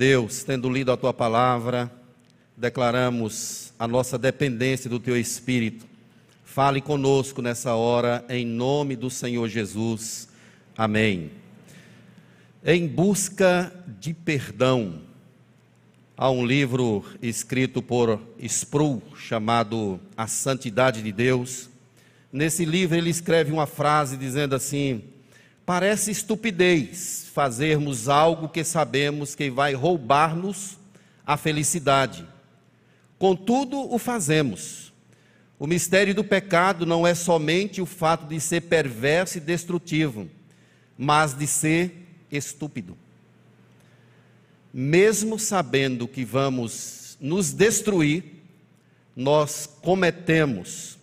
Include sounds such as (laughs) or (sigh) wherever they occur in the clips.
Deus, tendo lido a tua palavra, declaramos a nossa dependência do teu Espírito. Fale conosco nessa hora, em nome do Senhor Jesus. Amém. Em busca de perdão. Há um livro escrito por Sproul chamado A Santidade de Deus. Nesse livro ele escreve uma frase dizendo assim: Parece estupidez fazermos algo que sabemos que vai roubar-nos a felicidade. Contudo, o fazemos. O mistério do pecado não é somente o fato de ser perverso e destrutivo, mas de ser estúpido. Mesmo sabendo que vamos nos destruir, nós cometemos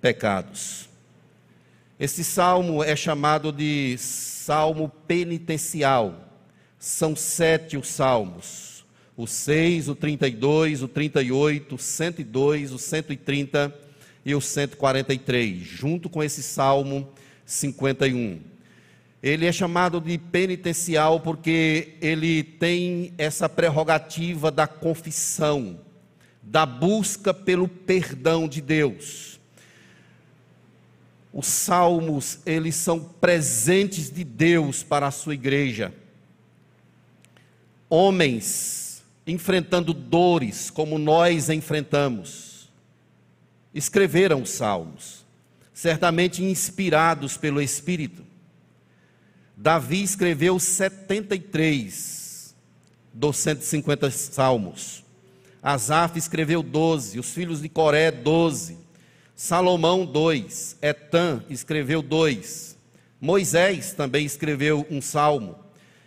pecados. Esse salmo é chamado de salmo penitencial. São sete os salmos: o 6, o 32, o 38, o 102, o 130 e o 143, junto com esse salmo 51. Ele é chamado de penitencial porque ele tem essa prerrogativa da confissão, da busca pelo perdão de Deus. Os salmos, eles são presentes de Deus para a sua igreja. Homens enfrentando dores como nós enfrentamos, escreveram os salmos, certamente inspirados pelo Espírito. Davi escreveu 73 dos 150 salmos. Asaf escreveu 12, os filhos de Coré 12. Salomão, dois. Etan escreveu dois. Moisés também escreveu um salmo.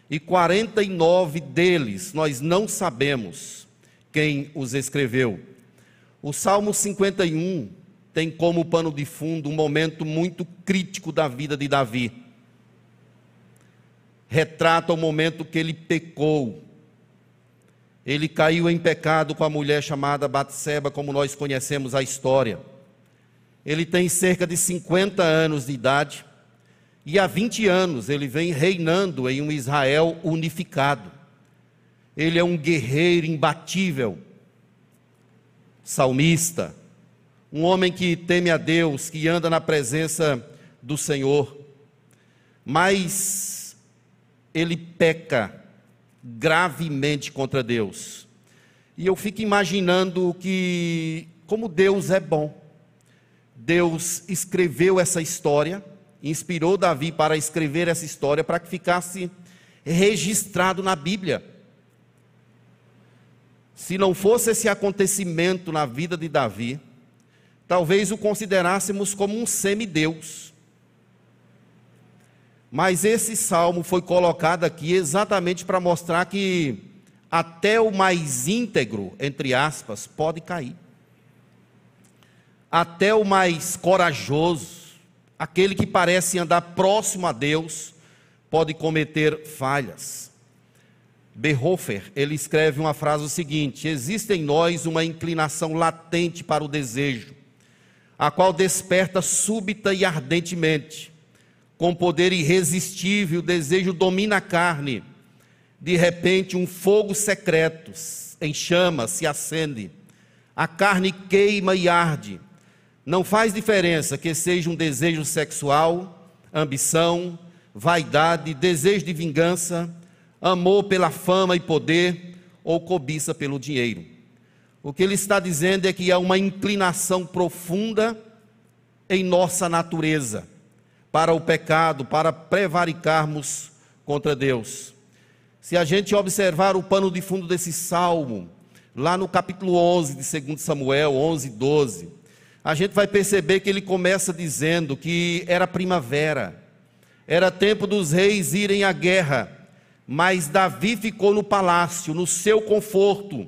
E 49 deles nós não sabemos quem os escreveu. O Salmo 51 tem como pano de fundo um momento muito crítico da vida de Davi. Retrata o momento que ele pecou. Ele caiu em pecado com a mulher chamada Batseba, como nós conhecemos a história. Ele tem cerca de 50 anos de idade e há 20 anos ele vem reinando em um Israel unificado. Ele é um guerreiro imbatível, salmista, um homem que teme a Deus, que anda na presença do Senhor. Mas ele peca gravemente contra Deus. E eu fico imaginando que como Deus é bom. Deus escreveu essa história, inspirou Davi para escrever essa história para que ficasse registrado na Bíblia. Se não fosse esse acontecimento na vida de Davi, talvez o considerássemos como um semideus. Mas esse salmo foi colocado aqui exatamente para mostrar que até o mais íntegro, entre aspas, pode cair até o mais corajoso, aquele que parece andar próximo a Deus, pode cometer falhas. Berhofer, ele escreve uma frase o seguinte: existe em nós uma inclinação latente para o desejo, a qual desperta súbita e ardentemente. Com poder irresistível, o desejo domina a carne. De repente, um fogo secreto em chama se acende. A carne queima e arde não faz diferença que seja um desejo sexual, ambição, vaidade, desejo de vingança, amor pela fama e poder ou cobiça pelo dinheiro. O que ele está dizendo é que há uma inclinação profunda em nossa natureza para o pecado, para prevaricarmos contra Deus. Se a gente observar o pano de fundo desse salmo, lá no capítulo 11 de 2 Samuel, 11, 12, a gente vai perceber que ele começa dizendo que era primavera, era tempo dos reis irem à guerra, mas Davi ficou no palácio, no seu conforto.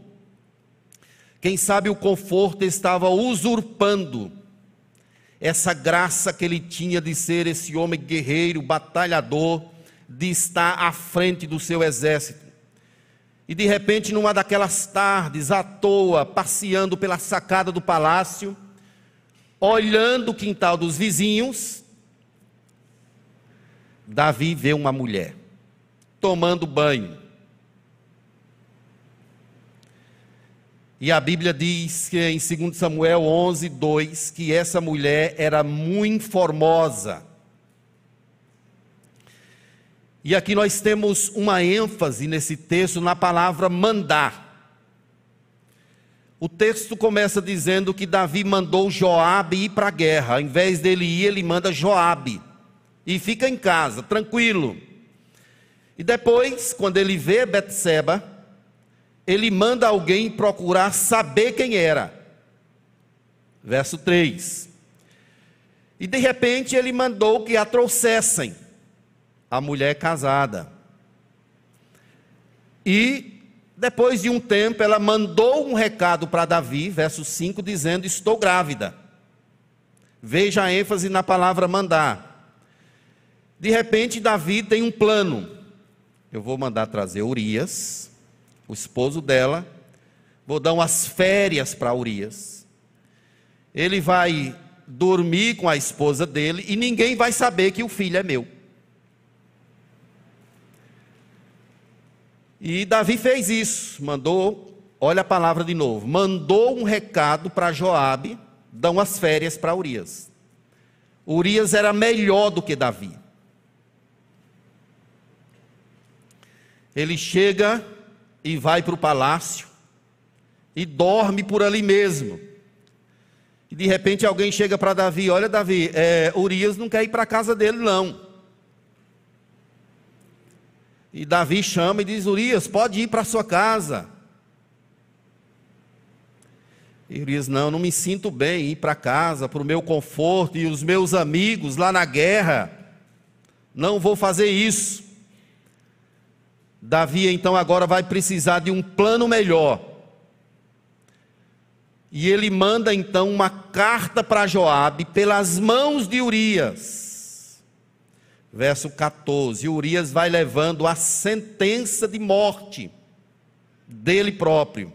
Quem sabe o conforto estava usurpando essa graça que ele tinha de ser esse homem guerreiro, batalhador, de estar à frente do seu exército. E de repente, numa daquelas tardes, à toa, passeando pela sacada do palácio, olhando o quintal dos vizinhos, Davi vê uma mulher tomando banho. E a Bíblia diz que em 2 Samuel 11, 2, que essa mulher era muito formosa. E aqui nós temos uma ênfase nesse texto na palavra mandar. O texto começa dizendo que Davi mandou Joabe ir para a guerra. Ao invés dele ir, ele manda Joabe. E fica em casa, tranquilo. E depois, quando ele vê Betseba, ele manda alguém procurar saber quem era. Verso 3. E de repente ele mandou que a trouxessem a mulher casada. E depois de um tempo, ela mandou um recado para Davi, verso 5, dizendo: Estou grávida. Veja a ênfase na palavra mandar. De repente, Davi tem um plano. Eu vou mandar trazer Urias, o esposo dela, vou dar umas férias para Urias. Ele vai dormir com a esposa dele e ninguém vai saber que o filho é meu. E Davi fez isso, mandou, olha a palavra de novo, mandou um recado para Joabe, dão as férias para Urias. Urias era melhor do que Davi. Ele chega e vai para o palácio e dorme por ali mesmo. E de repente alguém chega para Davi: Olha, Davi, é, Urias não quer ir para a casa dele, não. E Davi chama e diz: Urias, pode ir para sua casa. E Urias, não, não me sinto bem ir para casa, para o meu conforto e os meus amigos lá na guerra. Não vou fazer isso. Davi então agora vai precisar de um plano melhor. E ele manda então uma carta para Joabe pelas mãos de Urias verso 14. Urias vai levando a sentença de morte dele próprio.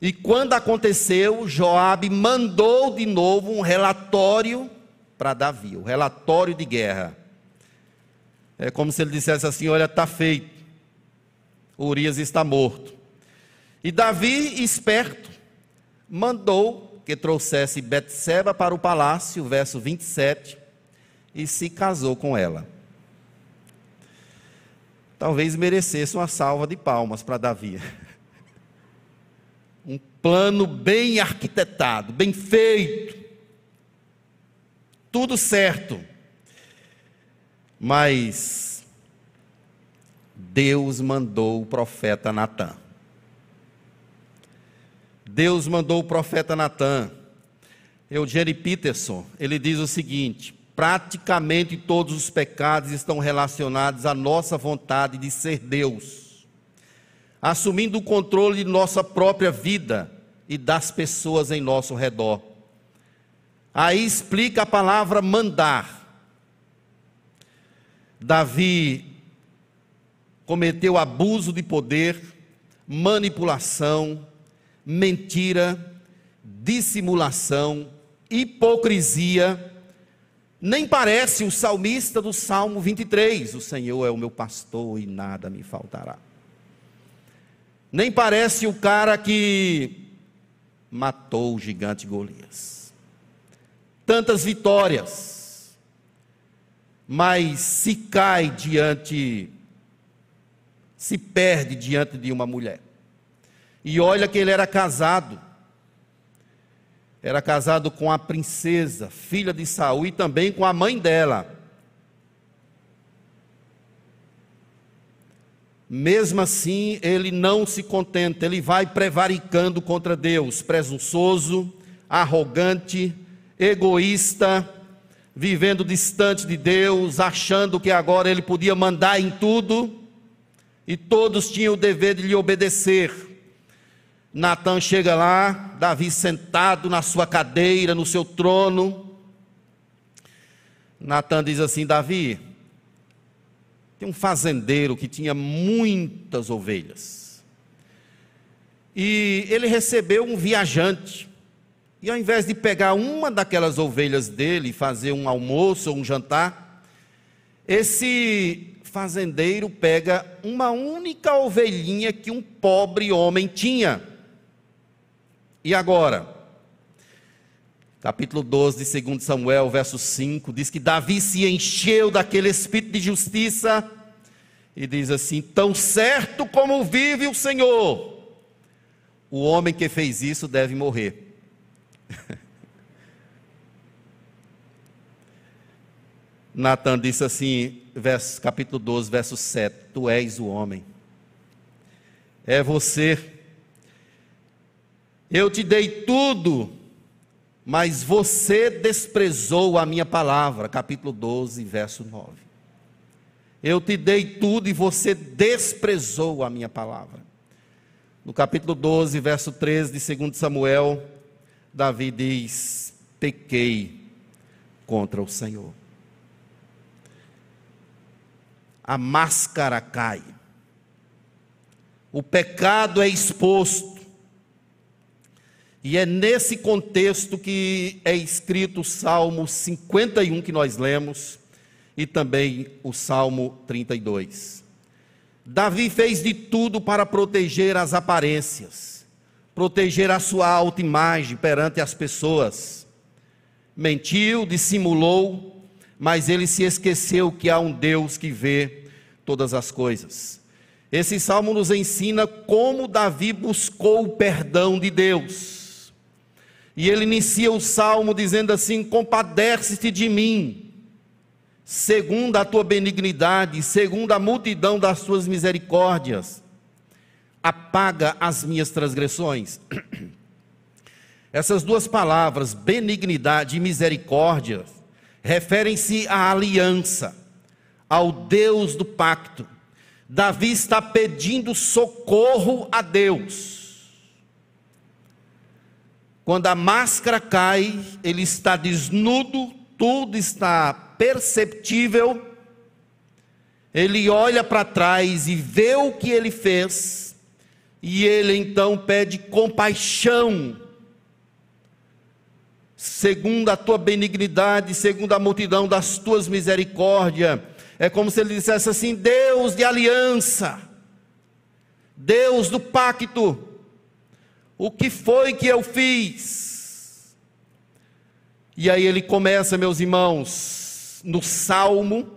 E quando aconteceu, Joabe mandou de novo um relatório para Davi, o um relatório de guerra. É como se ele dissesse assim: olha, está feito. Urias está morto. E Davi, esperto, mandou que trouxesse Betseba para o palácio, verso 27 e se casou com ela. Talvez merecesse uma salva de palmas para Davi. (laughs) Um plano bem arquitetado, bem feito, tudo certo. Mas Deus mandou o profeta Natan. Deus mandou o profeta Natan. Eugênio Peterson, ele diz o seguinte: praticamente todos os pecados estão relacionados à nossa vontade de ser Deus, assumindo o controle de nossa própria vida e das pessoas em nosso redor. Aí explica a palavra mandar. Davi cometeu abuso de poder, manipulação, mentira, dissimulação, hipocrisia nem parece o salmista do Salmo 23: O Senhor é o meu pastor e nada me faltará. Nem parece o cara que matou o gigante Golias. Tantas vitórias, mas se cai diante, se perde diante de uma mulher. E olha que ele era casado era casado com a princesa, filha de Saul, e também com a mãe dela. Mesmo assim, ele não se contenta, ele vai prevaricando contra Deus, presunçoso, arrogante, egoísta, vivendo distante de Deus, achando que agora ele podia mandar em tudo e todos tinham o dever de lhe obedecer. Natan chega lá, Davi sentado na sua cadeira, no seu trono. Natan diz assim: Davi, tem um fazendeiro que tinha muitas ovelhas. E ele recebeu um viajante. E ao invés de pegar uma daquelas ovelhas dele e fazer um almoço ou um jantar, esse fazendeiro pega uma única ovelhinha que um pobre homem tinha E agora? Capítulo 12 de 2 Samuel, verso 5, diz que Davi se encheu daquele espírito de justiça e diz assim: Tão certo como vive o Senhor, o homem que fez isso deve morrer. (laughs) Natan disse assim, verso, capítulo 12, verso 7: Tu és o homem, é você. Eu te dei tudo, mas você desprezou a minha palavra. Capítulo 12, verso 9. Eu te dei tudo e você desprezou a minha palavra. No capítulo 12, verso 13 de 2 Samuel, Davi diz: Pequei contra o Senhor. A máscara cai. O pecado é exposto. E é nesse contexto que é escrito o Salmo 51 que nós lemos e também o Salmo 32. Davi fez de tudo para proteger as aparências, proteger a sua autoimagem perante as pessoas. Mentiu, dissimulou, mas ele se esqueceu que há um Deus que vê todas as coisas. Esse salmo nos ensina como Davi buscou o perdão de Deus. E ele inicia o salmo dizendo assim: Compadece-te de mim, segundo a tua benignidade, segundo a multidão das tuas misericórdias, apaga as minhas transgressões. (clears throat) Essas duas palavras, benignidade e misericórdia, referem-se à aliança, ao Deus do pacto. Davi está pedindo socorro a Deus. Quando a máscara cai, ele está desnudo, tudo está perceptível. Ele olha para trás e vê o que ele fez, e ele então pede compaixão, segundo a tua benignidade, segundo a multidão das tuas misericórdias é como se ele dissesse assim: Deus de aliança, Deus do pacto, o que foi que eu fiz? E aí ele começa, meus irmãos, no salmo,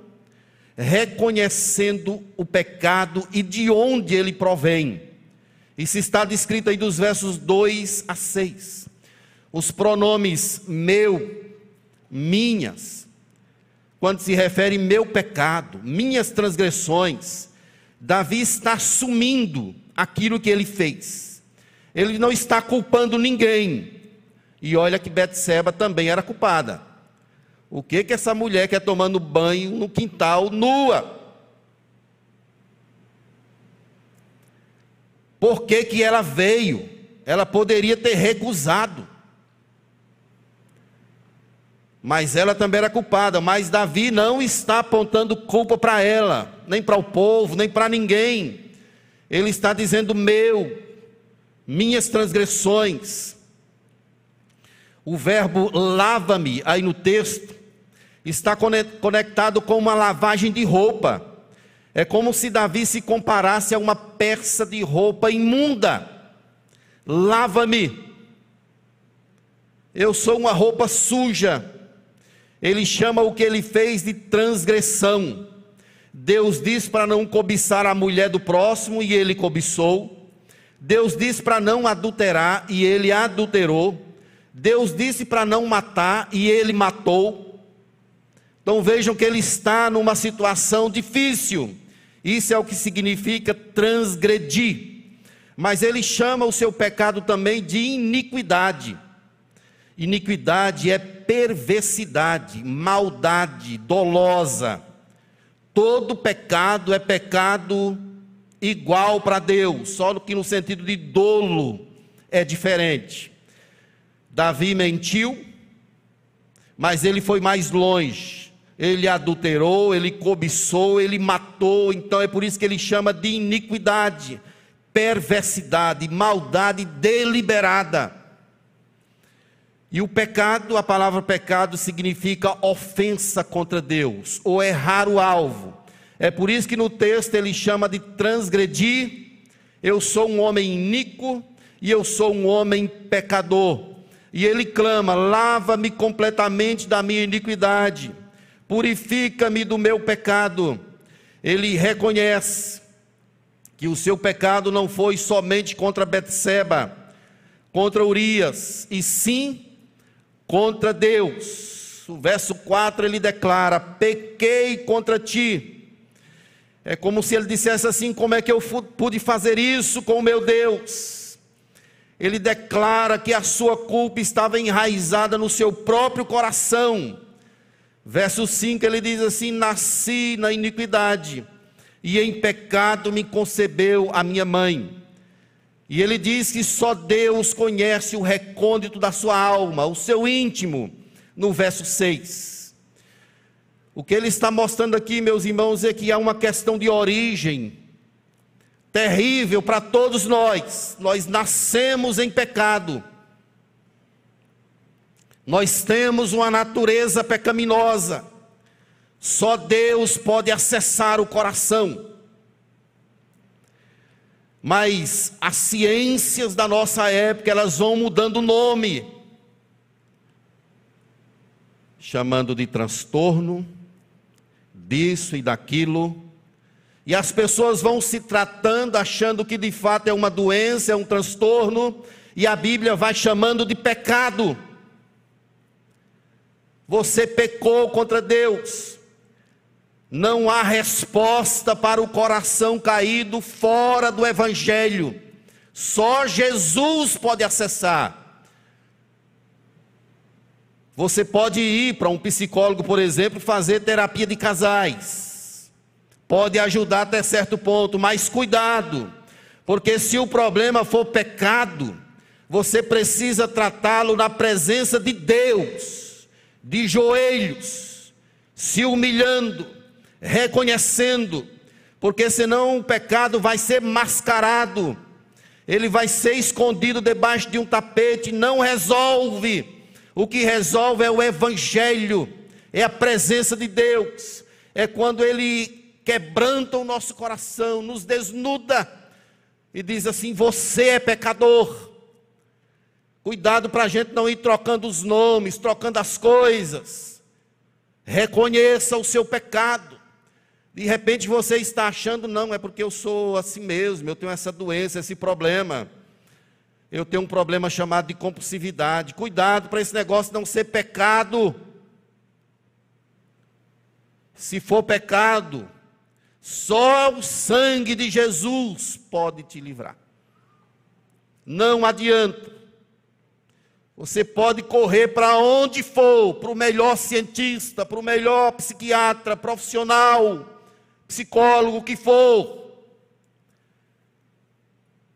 reconhecendo o pecado e de onde ele provém. Isso está descrito aí dos versos 2 a 6. Os pronomes meu, minhas, quando se refere meu pecado, minhas transgressões, Davi está assumindo aquilo que ele fez. Ele não está culpando ninguém. E olha que Betseba também era culpada. O que que essa mulher quer tomando banho no quintal nua? Por que que ela veio? Ela poderia ter recusado. Mas ela também era culpada, mas Davi não está apontando culpa para ela, nem para o povo, nem para ninguém. Ele está dizendo: meu, minhas transgressões. O verbo lava-me, aí no texto, está conectado com uma lavagem de roupa. É como se Davi se comparasse a uma peça de roupa imunda. Lava-me. Eu sou uma roupa suja ele chama o que ele fez de transgressão. Deus diz para não cobiçar a mulher do próximo e ele cobiçou. Deus diz para não adulterar e ele adulterou. Deus disse para não matar e ele matou. Então vejam que ele está numa situação difícil. Isso é o que significa transgredir. Mas ele chama o seu pecado também de iniquidade. Iniquidade é perversidade, maldade, dolosa. Todo pecado é pecado igual para Deus, só que no sentido de dolo é diferente. Davi mentiu, mas ele foi mais longe. Ele adulterou, ele cobiçou, ele matou, então é por isso que ele chama de iniquidade, perversidade, maldade deliberada. E o pecado, a palavra pecado significa ofensa contra Deus, ou errar o alvo. É por isso que no texto ele chama de transgredir. Eu sou um homem iníquo, e eu sou um homem pecador. E ele clama: lava-me completamente da minha iniquidade, purifica-me do meu pecado. Ele reconhece que o seu pecado não foi somente contra Betseba, contra Urias, e sim contra Deus. O verso 4 ele declara: Pequei contra ti. É como se ele dissesse assim: Como é que eu pude fazer isso com o meu Deus? ele declara que a sua culpa estava enraizada no seu próprio coração. Verso 5 ele diz assim: Nasci na iniquidade, e em pecado me concebeu a minha mãe. E ele diz que só Deus conhece o recôndito da sua alma, o seu íntimo, no verso 6. O que ele está mostrando aqui, meus irmãos, é que há uma questão de origem terrível para todos nós. Nós nascemos em pecado. Nós temos uma natureza pecaminosa. Só Deus pode acessar o coração. Mas as ciências da nossa época, elas vão mudando o nome, chamando de transtorno, disso e daquilo, e as pessoas vão se tratando, achando que de fato é uma doença, é um transtorno, e a Bíblia vai chamando de pecado. Você pecou contra Deus. Não há resposta para o coração caído fora do Evangelho. Só Jesus pode acessar. Você pode ir para um psicólogo, por exemplo, fazer terapia de casais pode ajudar até certo ponto, mas cuidado, porque se o problema for pecado, você precisa tratá-lo na presença de Deus, de joelhos, se humilhando, reconhecendo, porque senão o pecado vai ser mascarado, ele vai ser escondido debaixo de um tapete, não resolve. O que resolve é o Evangelho, é a presença de Deus, é quando ele quebranta o nosso coração, nos desnuda e diz assim: Você é pecador. Cuidado para a gente não ir trocando os nomes, trocando as coisas. Reconheça o seu pecado. De repente você está achando, não, é porque eu sou assim mesmo, eu tenho essa doença, esse problema. Eu tenho um problema chamado de compulsividade. Cuidado para esse negócio não ser pecado. Se for pecado, só o sangue de Jesus pode te livrar. Não adianta. Você pode correr para onde for, para o melhor cientista, para o melhor psiquiatra, profissional, psicólogo que for.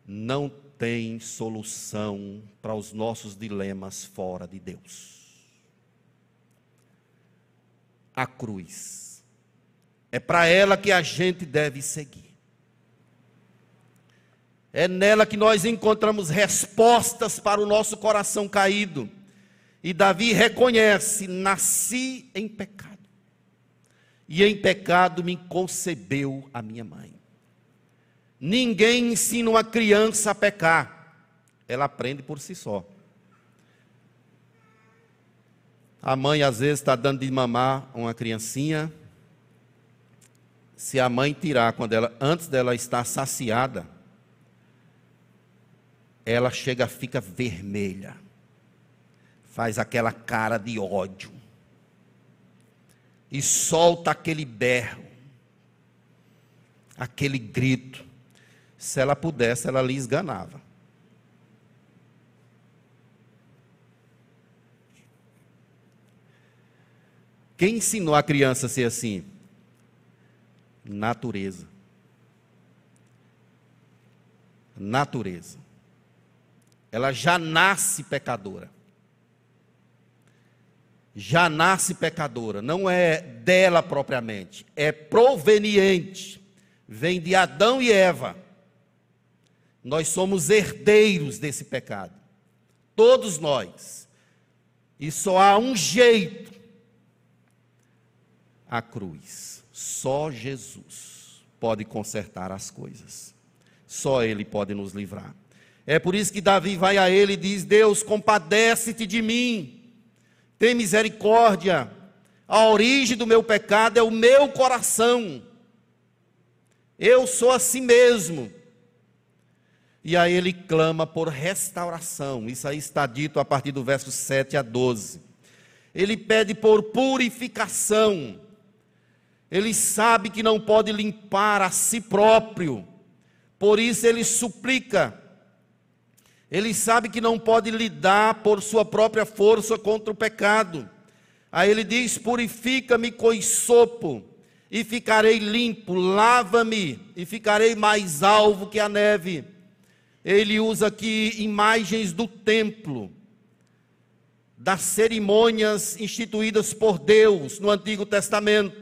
Não tem solução para os nossos dilemas fora de Deus. A cruz é para ela que a gente deve seguir. É nela que nós encontramos respostas para o nosso coração caído. E Davi reconhece: nasci em pecado, e em pecado me concebeu a minha mãe. Ninguém ensina uma criança a pecar, ela aprende por si só. A mãe às vezes está dando de mamar uma criancinha, se a mãe tirar quando ela antes dela estar saciada, ela chega, fica vermelha. Faz aquela cara de ódio. E solta aquele berro. Aquele grito. Se ela pudesse, ela lhe esganava. Quem ensinou a criança a ser assim? natureza. Natureza. Ela já nasce pecadora. Já nasce pecadora, não é dela propriamente, é proveniente, vem de Adão e Eva. Nós somos herdeiros desse pecado, todos nós. E só há um jeito: a cruz. Só Jesus pode consertar as coisas. Só Ele pode nos livrar. É por isso que Davi vai a ele e diz: Deus, compadece-te de mim, tem misericórdia. A origem do meu pecado é o meu coração. Eu sou assim mesmo. E aí ele clama por restauração. Isso aí está dito a partir do verso 7 a 12. Ele pede por purificação. Ele sabe que não pode limpar a si próprio. Por isso ele suplica. Ele sabe que não pode lidar por sua própria força contra o pecado. Aí ele diz: Purifica-me com isopo, e ficarei limpo, lava-me, e ficarei mais alvo que a neve. Ele usa aqui imagens do templo, das cerimônias instituídas por Deus no Antigo Testamento.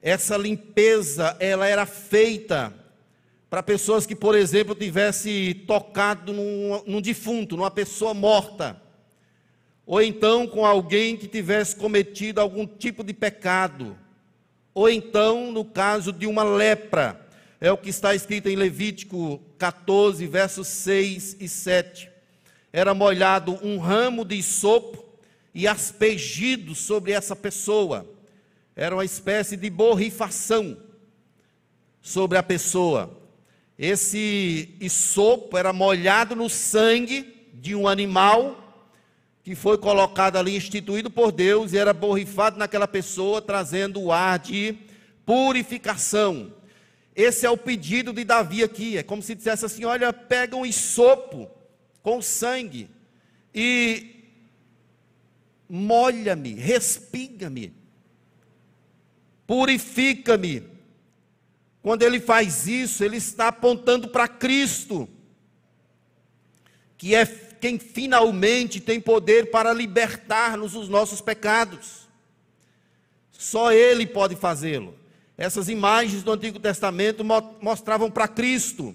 Essa limpeza, ela era feita para pessoas que, por exemplo, tivesse tocado num, num defunto, numa pessoa morta, ou então com alguém que tivesse cometido algum tipo de pecado, ou então no caso de uma lepra, é o que está escrito em Levítico 14, versos 6 e 7. Era molhado um ramo de sopo e aspergido sobre essa pessoa. Era uma espécie de borrifação sobre a pessoa. Esse sopo era molhado no sangue de um animal que foi colocado ali, instituído por Deus, e era borrifado naquela pessoa, trazendo o ar de purificação. Esse é o pedido de Davi aqui. É como se dissesse assim: olha, pega um sopo com sangue e molha-me, respinga-me, purifica-me quando ele faz isso, ele está apontando para Cristo, que é quem finalmente tem poder para libertar-nos dos nossos pecados. Só Ele pode fazê-lo. Essas imagens do Antigo Testamento mostravam para Cristo,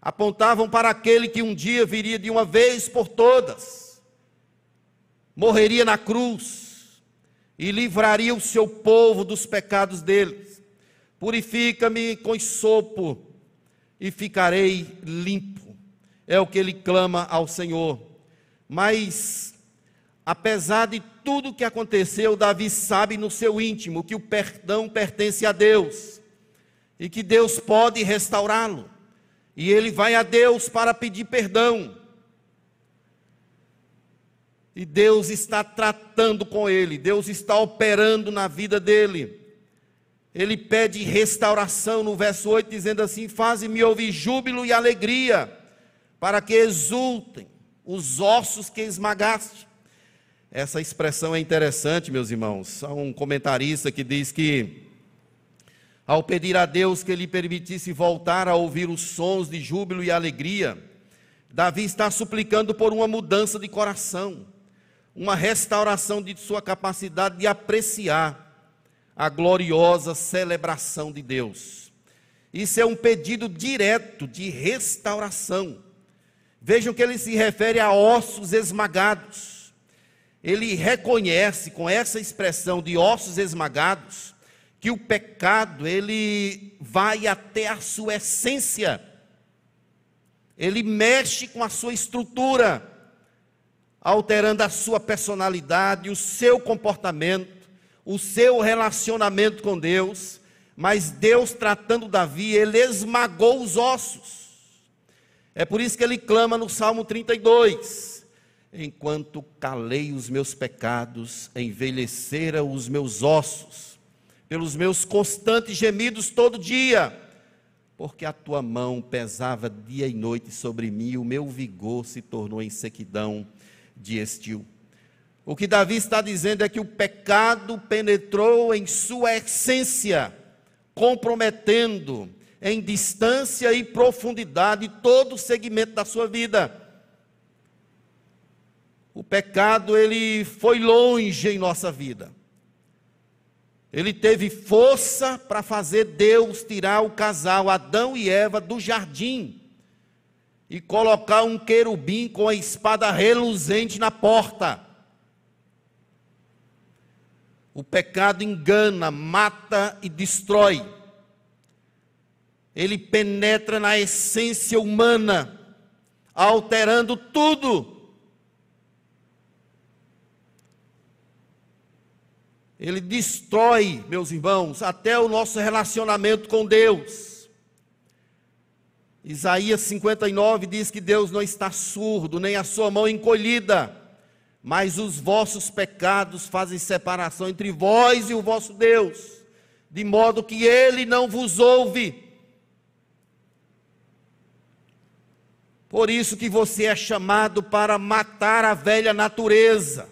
apontavam para aquele que um dia viria de uma vez por todas, morreria na cruz e livraria o seu povo dos pecados deles. Purifica-me com sopo e ficarei limpo. É o que ele clama ao Senhor. Mas, apesar de tudo o que aconteceu, Davi sabe no seu íntimo que o perdão pertence a Deus e que Deus pode restaurá-lo. E ele vai a Deus para pedir perdão. E Deus está tratando com ele, Deus está operando na vida dele ele pede restauração no verso 8, dizendo assim: Faze-me ouvir júbilo e alegria, para que exultem os ossos que esmagaste. Essa expressão é interessante, meus irmãos. Há um comentarista que diz que, ao pedir a Deus que lhe permitisse voltar a ouvir os sons de júbilo e alegria, Davi está suplicando por uma mudança de coração, uma restauração de sua capacidade de apreciar a gloriosa celebração de Deus. Isso é um pedido direto de restauração. Vejam que ele se refere a ossos esmagados. Ele reconhece com essa expressão de ossos esmagados que o pecado ele vai até a sua essência. Ele mexe com a sua estrutura, alterando a sua personalidade, o seu comportamento o seu relacionamento com Deus, mas Deus tratando Davi, ele esmagou os ossos. É por isso que ele clama no Salmo 32: Enquanto calei os meus pecados, envelheceram os meus ossos, pelos meus constantes gemidos todo dia, porque a tua mão pesava dia e noite sobre mim, e o meu vigor se tornou em sequidão de estio. O que Davi está dizendo é que o pecado penetrou em sua essência, comprometendo em distância e profundidade todo o segmento da sua vida. O pecado ele foi longe em nossa vida. Ele teve força para fazer Deus tirar o casal Adão e Eva do jardim e colocar um querubim com a espada reluzente na porta. O pecado engana, mata e destrói. ele penetra na essência humana, alterando tudo. Ele destrói, meus irmãos, até o nosso relacionamento com Deus. Isaías 59 diz que Deus não está surdo, nem a sua mão encolhida, mas os vossos pecados fazem separação entre vós e o vosso Deus, de modo que ele não vos ouve. Por isso que você é chamado para matar a velha natureza,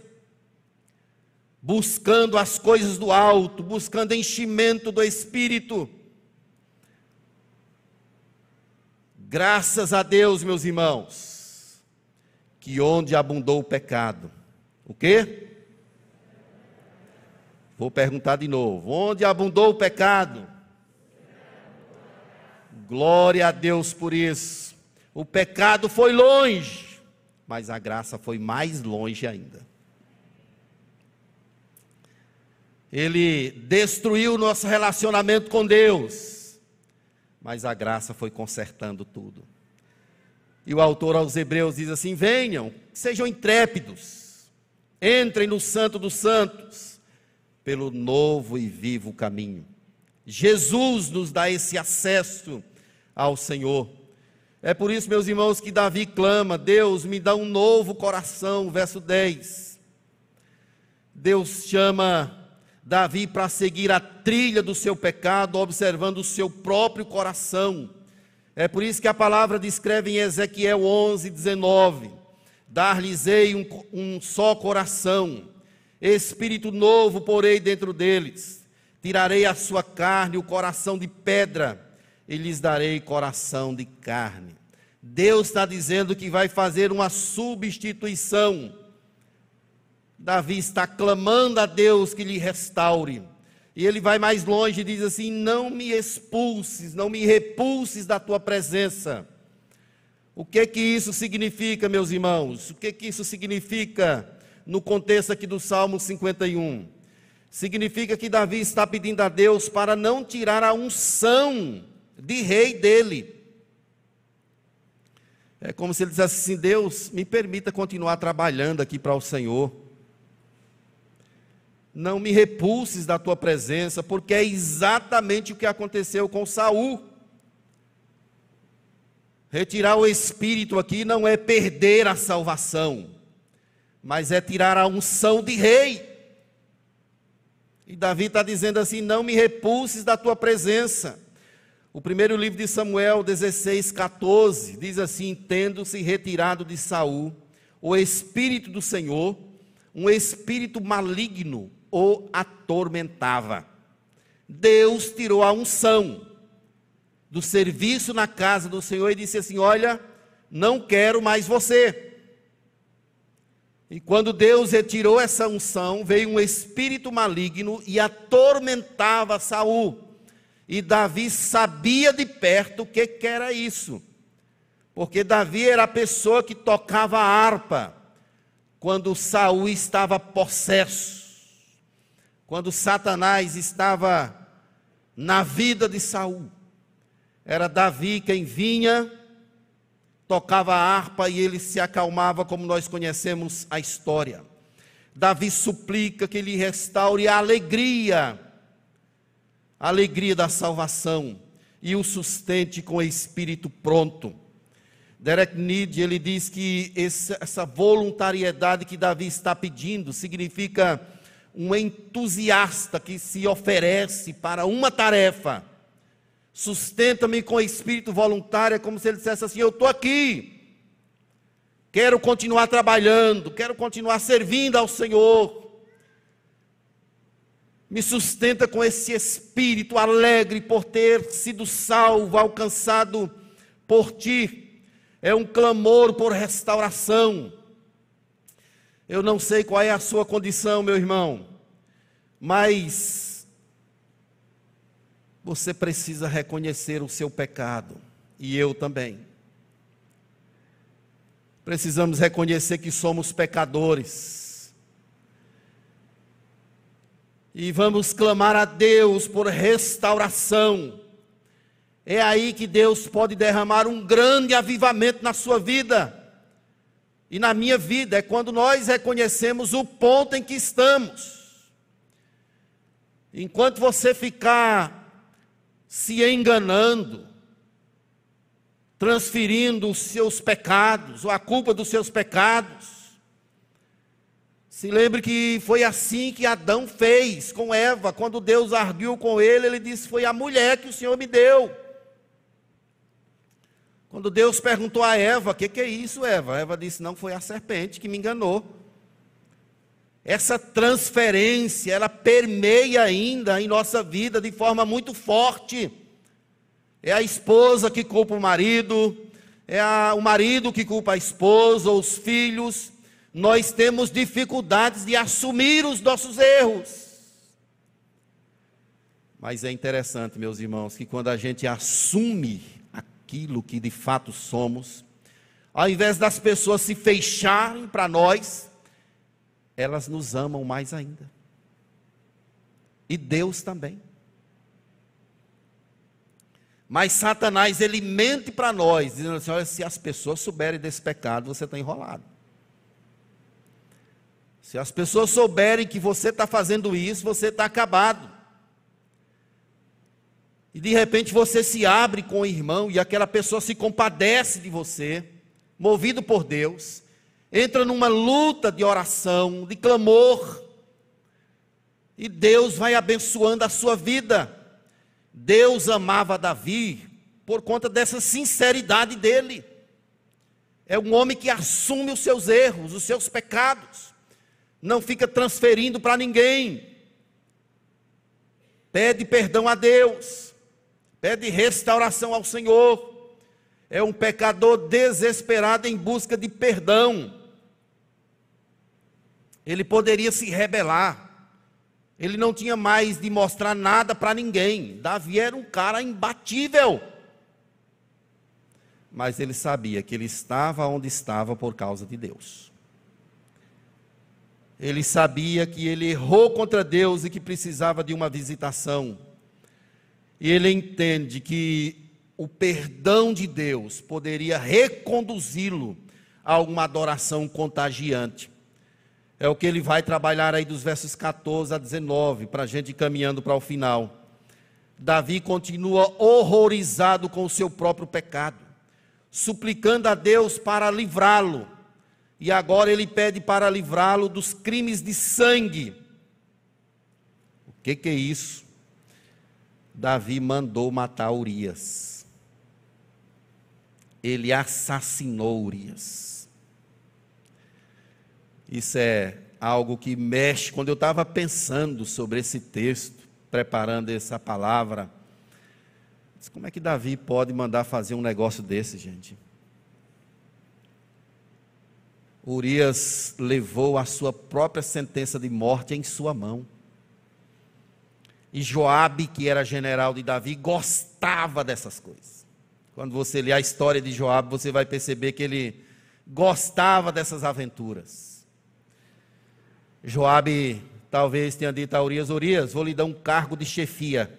buscando as coisas do alto, buscando enchimento do espírito. Graças a Deus, meus irmãos, que onde abundou o pecado, o quê? Vou perguntar de novo: onde abundou o pecado? Glória a Deus por isso. O pecado foi longe, mas a graça foi mais longe ainda. Ele destruiu o nosso relacionamento com Deus, mas a graça foi consertando tudo. E o autor aos Hebreus diz assim: venham, sejam intrépidos, entrem no Santo dos Santos, pelo novo e vivo caminho. Jesus nos dá esse acesso ao Senhor. É por isso, meus irmãos, que Davi clama: Deus me dá um novo coração, verso 10. Deus chama Davi para seguir a trilha do seu pecado, observando o seu próprio coração. É por isso que a palavra descreve em Ezequiel 11, 19: Dar-lhes-ei um, um só coração, espírito novo porei dentro deles, tirarei a sua carne, o coração de pedra e lhes darei coração de carne. Deus está dizendo que vai fazer uma substituição. Davi está clamando a Deus que lhe restaure. E ele vai mais longe e diz assim: Não me expulses, não me repulses da tua presença. O que que isso significa, meus irmãos? O que que isso significa no contexto aqui do Salmo 51? Significa que Davi está pedindo a Deus para não tirar a unção de rei dele. É como se ele dissesse assim: Deus, me permita continuar trabalhando aqui para o Senhor. Não me repulses da tua presença, porque é exatamente o que aconteceu com Saul. Retirar o espírito aqui não é perder a salvação, mas é tirar a unção de rei. E Davi está dizendo assim: não me repulses da tua presença. O primeiro livro de Samuel 16, 14, diz assim: Tendo-se retirado de Saul o espírito do Senhor, um espírito maligno o atormentava. Deus tirou a unção do serviço na casa do Senhor e disse assim: Olha, não quero mais você. E quando Deus retirou essa unção, veio um espírito maligno e atormentava Saul. E Davi sabia de perto o que, que era isso. Porque Davi era a pessoa que tocava a harpa quando Saul estava possesso. Quando Satanás estava na vida de Saul. Era Davi quem vinha, tocava a harpa e ele se acalmava, como nós conhecemos a história. Davi suplica que ele restaure a alegria a alegria da salvação e o sustente com o espírito pronto. Derek Need, ele diz que essa voluntariedade que Davi está pedindo significa um entusiasta que se oferece para uma tarefa. Sustenta-me com espírito voluntário, é como se ele dissesse assim: Eu estou aqui, quero continuar trabalhando, quero continuar servindo ao Senhor, me sustenta com esse espírito alegre por ter sido salvo, alcançado por ti. É um clamor por restauração. Eu não sei qual é a sua condição, meu irmão, mas você precisa reconhecer o seu pecado, e eu também. Precisamos reconhecer que somos pecadores e vamos clamar a Deus por restauração. é aí que Deus pode derramar um grande avivamento na sua vida e na minha vida. É quando nós reconhecemos o ponto em que estamos. Enquanto você ficar se enganando, transferindo os seus pecados, ou a culpa dos seus pecados, se lembre que foi assim que Adão fez com Eva, quando Deus arguiu com ele, ele disse: Foi a mulher que o Senhor me deu. Quando Deus perguntou a Eva: O que, que é isso, Eva? Eva disse: Não, foi a serpente que me enganou. Essa transferência, ela permeia ainda em nossa vida de forma muito forte. É a esposa que culpa o marido, é a, o marido que culpa a esposa, os filhos. Nós temos dificuldades de assumir os nossos erros. Mas é interessante, meus irmãos, que quando a gente assume aquilo que de fato somos, ao invés das pessoas se fecharem para nós, elas nos amam mais ainda. E Deus também. Mas Satanás, ele mente para nós, dizendo assim: olha, se as pessoas souberem desse pecado, você está enrolado. Se as pessoas souberem que você está fazendo isso, você está acabado. E de repente você se abre com o irmão e aquela pessoa se compadece de você, movido por Deus, entra numa luta de oração, de clamor, e Deus vai abençoando a sua vida. Deus amava Davi por conta dessa sinceridade dele. É um homem que assume os seus erros, os seus pecados, não fica transferindo para ninguém, pede perdão a Deus pede restauração ao Senhor. É um pecador desesperado em busca de perdão. Ele poderia se rebelar. Ele não tinha mais de mostrar nada para ninguém. Davi era um cara imbatível. Mas ele sabia que ele estava onde estava por causa de Deus. Ele sabia que ele errou contra Deus e que precisava de uma visitação e ele entende que o perdão de Deus poderia reconduzi-lo a uma adoração contagiante. É o que ele vai trabalhar aí dos versos 14 a 19, para a gente ir caminhando para o final. Davi continua horrorizado com o seu próprio pecado, suplicando a Deus para livrá-lo. E agora ele pede para livrá-lo dos crimes de sangue. O que, que é isso? Davi mandou matar Urias. Ele assassinou Urias. Isso é algo que mexe. Quando eu estava pensando sobre esse texto, preparando essa palavra, como é que Davi pode mandar fazer um negócio desse, gente? Urias levou a sua própria sentença de morte em sua mão. E Joabe, que era general de Davi, gostava dessas coisas. Quando você lê a história de Joabe, você vai perceber que ele gostava dessas aventuras. Joabe talvez tenha dito a Urias, Urias, vou lhe dar um cargo de chefia.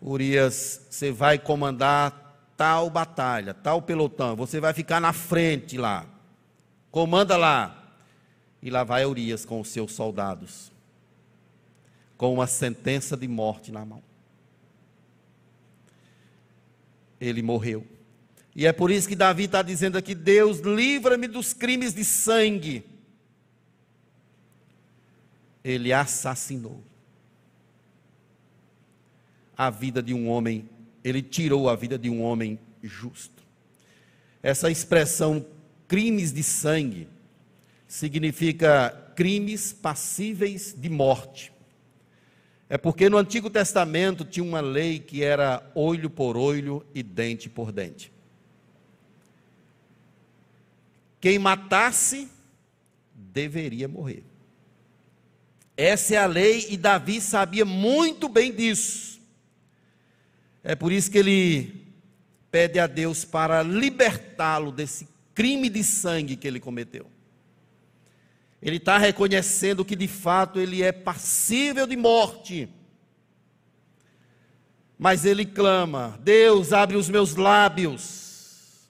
Urias, você vai comandar tal batalha, tal pelotão, você vai ficar na frente lá. Comanda lá. E lá vai Urias com os seus soldados com uma sentença de morte na mão. Ele morreu. E é por isso que Davi está dizendo aqui: Deus, livra-me dos crimes de sangue. Ele assassinou a vida de um homem, ele tirou a vida de um homem justo. Essa expressão crimes de sangue significa crimes passíveis de morte. É porque no Antigo Testamento tinha uma lei que era olho por olho e dente por dente. Quem matasse deveria morrer. Essa é a lei e Davi sabia muito bem disso. É por isso que ele pede a Deus para libertá-lo desse crime de sangue que ele cometeu. Ele está reconhecendo que de fato ele é passível de morte. Mas ele clama: Deus, abre os meus lábios.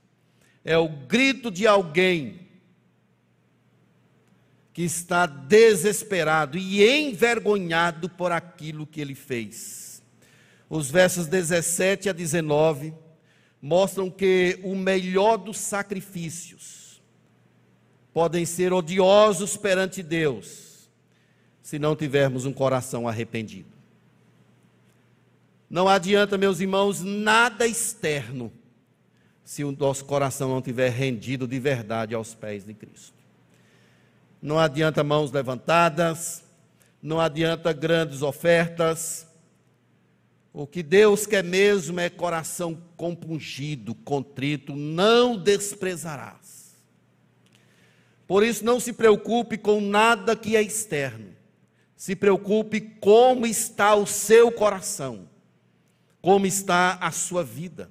É o grito de alguém que está desesperado e envergonhado por aquilo que ele fez. Os versos 17 a 19 mostram que o melhor dos sacrifícios podem ser odiosos perante Deus, se não tivermos um coração arrependido. Não adianta, meus irmãos, nada externo, se o nosso coração não tiver rendido de verdade aos pés de Cristo. Não adianta mãos levantadas, não adianta grandes ofertas. O que Deus quer mesmo é coração compungido, contrito, não desprezarás. Por isso, não se preocupe com nada que é externo. Se preocupe como está o seu coração, como está a sua vida.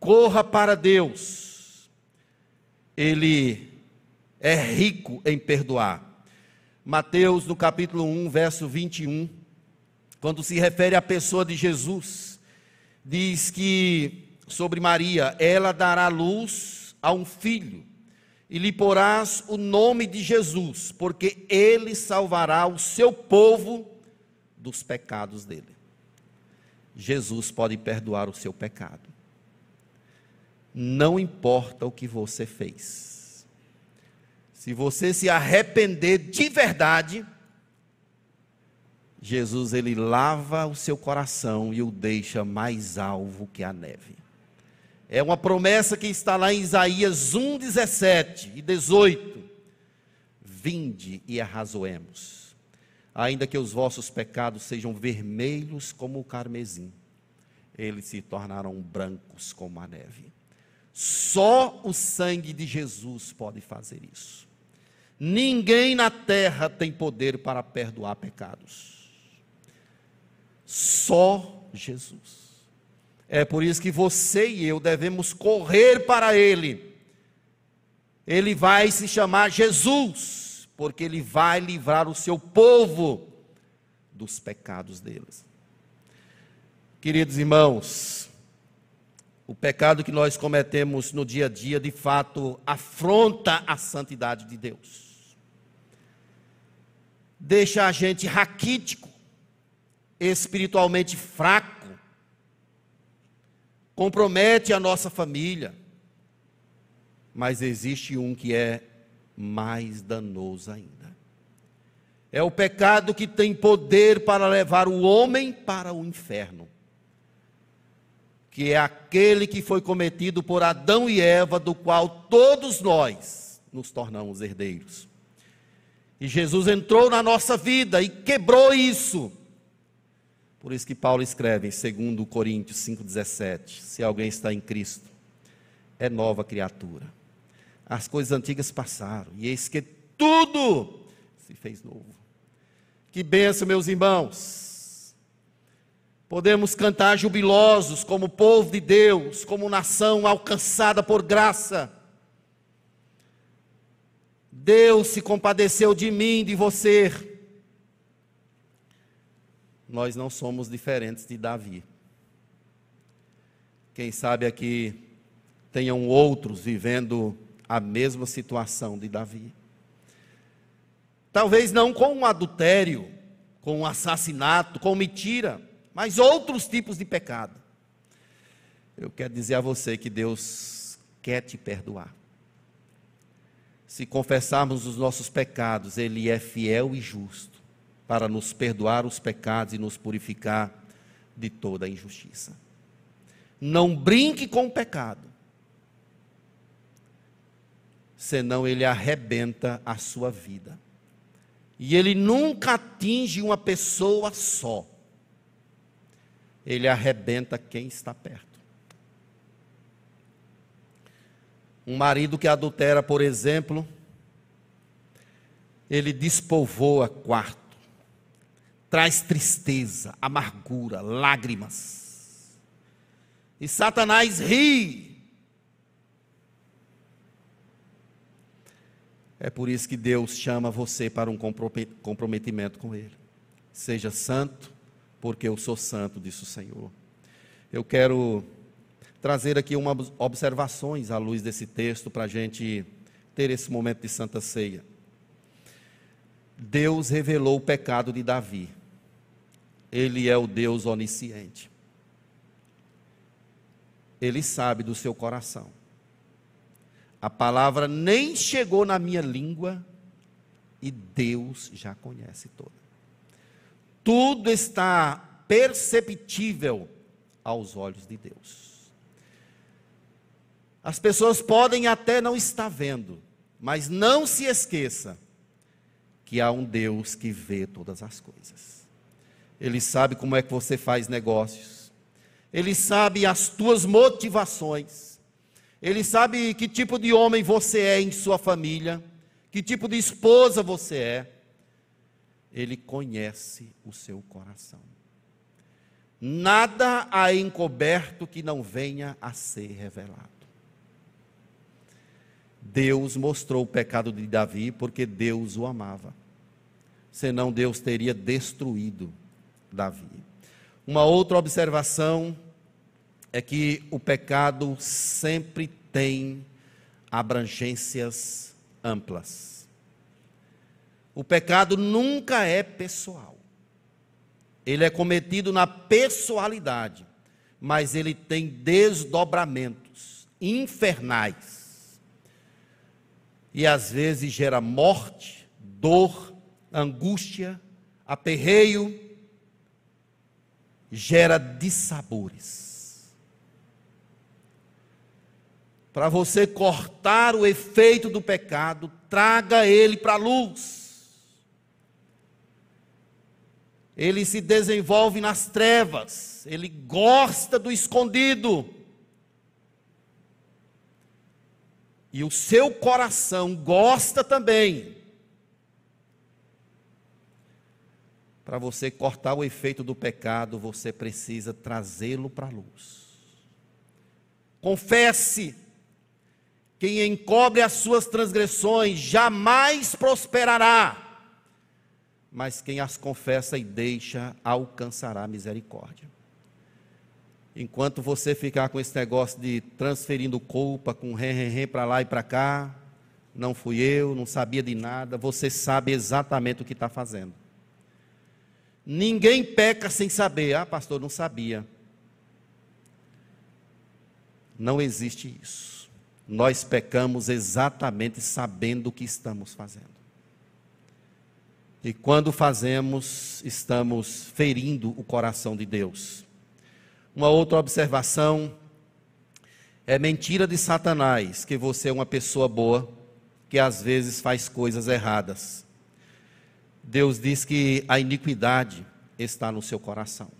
Corra para Deus. Ele é rico em perdoar. Mateus, no capítulo 1, verso 21, quando se refere à pessoa de Jesus, diz que sobre Maria, ela dará luz a um filho, e lhe porás o nome de Jesus, porque ele salvará o seu povo dos pecados dele. Jesus pode perdoar o seu pecado. Não importa o que você fez. Se você se arrepender de verdade, Jesus ele lava o seu coração e o deixa mais alvo que a neve. É uma promessa que está lá em Isaías 1, 17 e 18. Vinde e arrazoemos, ainda que os vossos pecados sejam vermelhos como o carmesim, eles se tornarão brancos como a neve. Só o sangue de Jesus pode fazer isso. Ninguém na terra tem poder para perdoar pecados. Só Jesus. É por isso que você e eu devemos correr para Ele. Ele vai se chamar Jesus, porque Ele vai livrar o seu povo dos pecados deles. Queridos irmãos, o pecado que nós cometemos no dia a dia, de fato, afronta a santidade de Deus deixa a gente raquítico, espiritualmente fraco, compromete a nossa família. Mas existe um que é mais danoso ainda. É o pecado que tem poder para levar o homem para o inferno. Que é aquele que foi cometido por Adão e Eva, do qual todos nós nos tornamos herdeiros. E Jesus entrou na nossa vida e quebrou isso. Por isso que Paulo escreve em 2 Coríntios 5,17: Se alguém está em Cristo, é nova criatura. As coisas antigas passaram, e eis que tudo se fez novo. Que benção, meus irmãos. Podemos cantar jubilosos como povo de Deus, como nação alcançada por graça Deus se compadeceu de mim, de você. Nós não somos diferentes de Davi. Quem sabe aqui tenham outros vivendo a mesma situação de Davi. Talvez não com um adultério, com um assassinato, com mentira, mas outros tipos de pecado. Eu quero dizer a você que Deus quer te perdoar se confessarmos os nossos pecados, Ele é fiel e justo para nos perdoar os pecados e nos purificar de toda a injustiça. Não brinque com o pecado, senão ele arrebenta a sua vida. E ele nunca atinge uma pessoa só, ele arrebenta quem está perto. Um marido que adultera, por exemplo, ele despovoa quarto, traz tristeza, amargura, lágrimas. E Satanás ri. É por isso que Deus chama você para um comprometimento com Ele. Seja santo, porque eu sou santo, disse o Senhor. Eu quero trazer aqui umas observações à luz desse texto para a gente ter esse momento de santa ceia. Deus revelou o pecado de Davi. Ele é o Deus onisciente. Ele sabe do seu coração. A palavra nem chegou na minha língua e Deus já conhece toda. Tudo está perceptível aos olhos de Deus. As pessoas podem até não estar vendo, mas não se esqueça que há um Deus que vê todas as coisas. Ele sabe como é que você faz negócios. Ele sabe as tuas motivações. Ele sabe que tipo de homem você é em sua família, que tipo de esposa você é. Ele conhece o seu coração. Nada há encoberto que não venha a ser revelado. Deus mostrou o pecado de Davi porque Deus o amava. Senão Deus teria destruído Davi. Uma outra observação é que o pecado sempre tem abrangências amplas. O pecado nunca é pessoal. Ele é cometido na pessoalidade, mas ele tem desdobramentos infernais e às vezes gera morte, dor, angústia, aperreio, gera dissabores. Para você cortar o efeito do pecado, traga ele para a luz. Ele se desenvolve nas trevas, ele gosta do escondido. e o seu coração gosta também, para você cortar o efeito do pecado, você precisa trazê-lo para a luz. Confesse. Quem encobre as suas transgressões jamais prosperará, mas quem as confessa e deixa alcançará misericórdia. Enquanto você ficar com esse negócio de transferindo culpa com ré para lá e para cá, não fui eu, não sabia de nada, você sabe exatamente o que está fazendo. Ninguém peca sem saber. Ah, pastor, não sabia. Não existe isso. Nós pecamos exatamente sabendo o que estamos fazendo. E quando fazemos, estamos ferindo o coração de Deus. Uma outra observação é mentira de Satanás que você é uma pessoa boa, que às vezes faz coisas erradas. Deus diz que a iniquidade está no seu coração.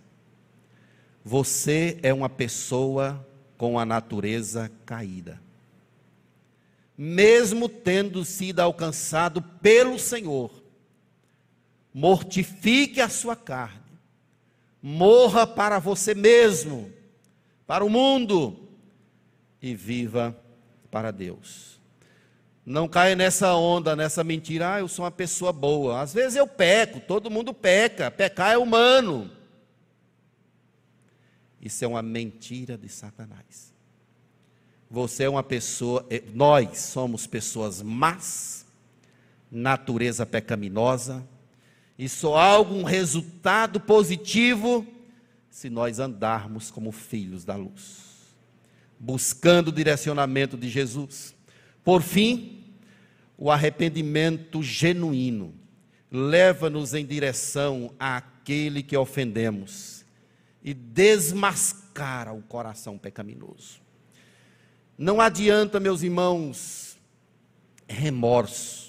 Você é uma pessoa com a natureza caída. Mesmo tendo sido alcançado pelo Senhor, mortifique a sua carne morra para você mesmo, para o mundo e viva para Deus. Não caia nessa onda, nessa mentira, ah, eu sou uma pessoa boa. Às vezes eu peco, todo mundo peca, pecar é humano. Isso é uma mentira de Satanás. Você é uma pessoa, eh, nós somos pessoas más, natureza pecaminosa, e só há algum resultado positivo se nós andarmos como filhos da luz, buscando o direcionamento de Jesus. Por fim, o arrependimento genuíno leva-nos em direção àquele que ofendemos e desmascara o coração pecaminoso. Não adianta, meus irmãos, remorso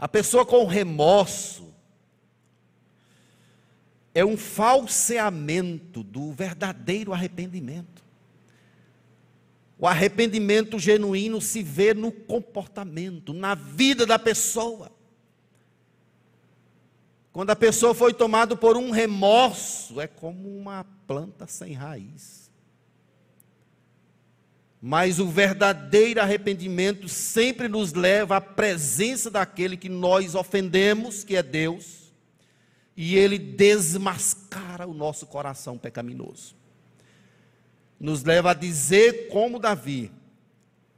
a pessoa com remorso é um falseamento do verdadeiro arrependimento. O arrependimento genuíno se vê no comportamento, na vida da pessoa. Quando a pessoa foi tomada por um remorso, é como uma planta sem raiz. Mas o verdadeiro arrependimento sempre nos leva à presença daquele que nós ofendemos, que é Deus, e ele desmascara o nosso coração pecaminoso. Nos leva a dizer, como Davi: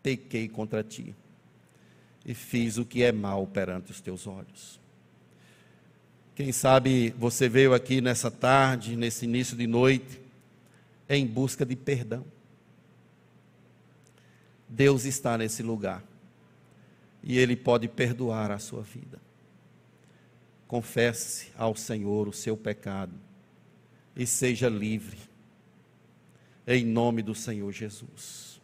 pequei contra ti e fiz o que é mal perante os teus olhos. Quem sabe você veio aqui nessa tarde, nesse início de noite, em busca de perdão. Deus está nesse lugar e Ele pode perdoar a sua vida. Confesse ao Senhor o seu pecado e seja livre, em nome do Senhor Jesus.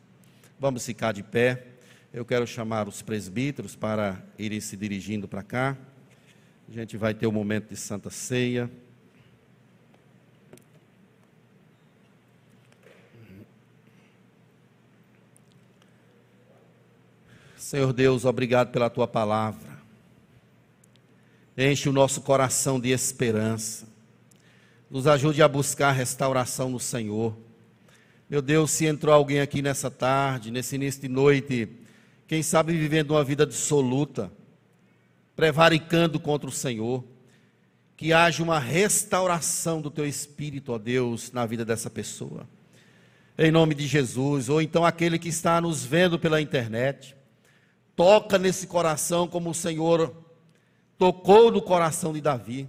Vamos ficar de pé. Eu quero chamar os presbíteros para irem se dirigindo para cá. A gente vai ter o um momento de Santa Ceia. Senhor Deus, obrigado pela tua palavra. Enche o nosso coração de esperança. Nos ajude a buscar restauração no Senhor. Meu Deus, se entrou alguém aqui nessa tarde, nesse início de noite, quem sabe vivendo uma vida dissoluta, prevaricando contra o Senhor, que haja uma restauração do teu espírito, ó Deus, na vida dessa pessoa. Em nome de Jesus, ou então aquele que está nos vendo pela internet, toca nesse coração como o Senhor tocou no coração de Davi,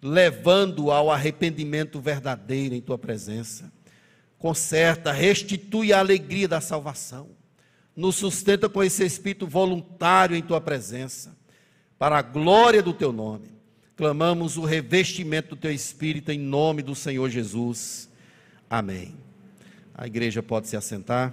levando ao arrependimento verdadeiro em tua presença. Conserta, restitui a alegria da salvação nos sustenta com esse espírito voluntário em tua presença, para a glória do teu nome. Clamamos o revestimento do teu espírito em nome do Senhor Jesus. Amém. A igreja pode se assentar.